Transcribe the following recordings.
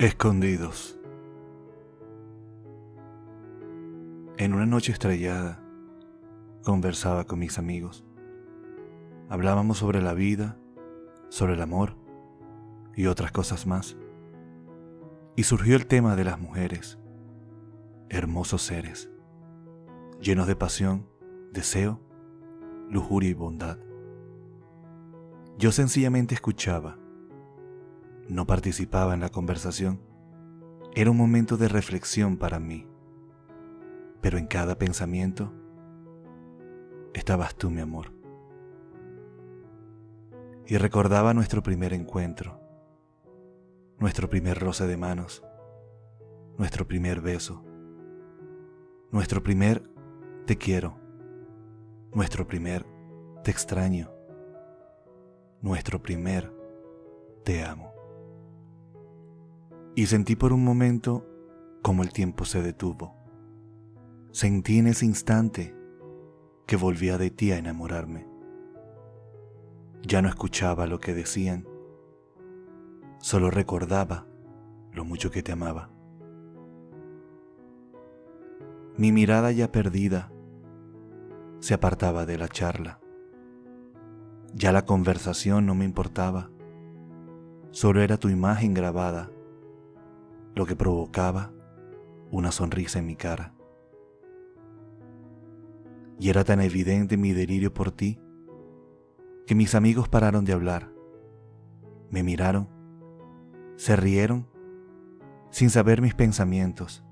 Escondidos. En una noche estrellada, conversaba con mis amigos. Hablábamos sobre la vida, sobre el amor y otras cosas más. Y surgió el tema de las mujeres, hermosos seres, llenos de pasión, deseo, lujuria y bondad. Yo sencillamente escuchaba no participaba en la conversación. Era un momento de reflexión para mí. Pero en cada pensamiento estabas tú, mi amor. Y recordaba nuestro primer encuentro, nuestro primer roce de manos, nuestro primer beso, nuestro primer te quiero, nuestro primer te extraño, nuestro primer te amo y sentí por un momento como el tiempo se detuvo. Sentí en ese instante que volvía de ti a enamorarme. Ya no escuchaba lo que decían, solo recordaba lo mucho que te amaba. Mi mirada ya perdida se apartaba de la charla. Ya la conversación no me importaba, solo era tu imagen grabada lo que provocaba una sonrisa en mi cara. Y era tan evidente mi delirio por ti que mis amigos pararon de hablar, me miraron, se rieron sin saber mis pensamientos,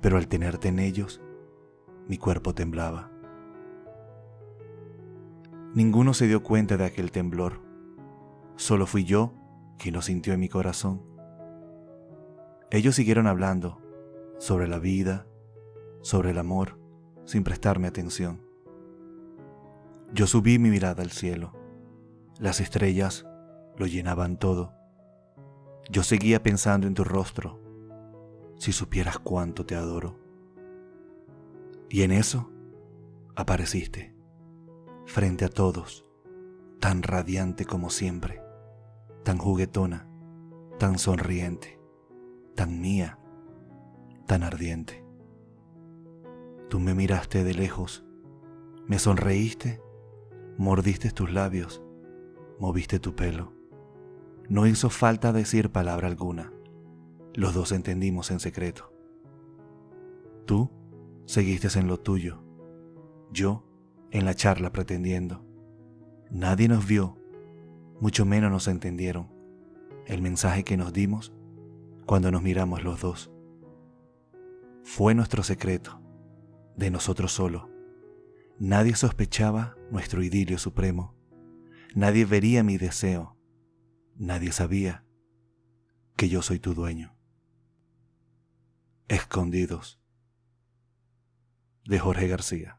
pero al tenerte en ellos, mi cuerpo temblaba. Ninguno se dio cuenta de aquel temblor, solo fui yo quien lo sintió en mi corazón ellos siguieron hablando sobre la vida, sobre el amor, sin prestarme atención. Yo subí mi mirada al cielo. Las estrellas lo llenaban todo. Yo seguía pensando en tu rostro, si supieras cuánto te adoro. Y en eso apareciste, frente a todos, tan radiante como siempre, tan juguetona, tan sonriente tan mía, tan ardiente. Tú me miraste de lejos, me sonreíste, mordiste tus labios, moviste tu pelo. No hizo falta decir palabra alguna, los dos entendimos en secreto. Tú seguiste en lo tuyo, yo en la charla pretendiendo. Nadie nos vio, mucho menos nos entendieron. El mensaje que nos dimos cuando nos miramos los dos. Fue nuestro secreto, de nosotros solo. Nadie sospechaba nuestro idilio supremo. Nadie vería mi deseo. Nadie sabía que yo soy tu dueño. Escondidos de Jorge García.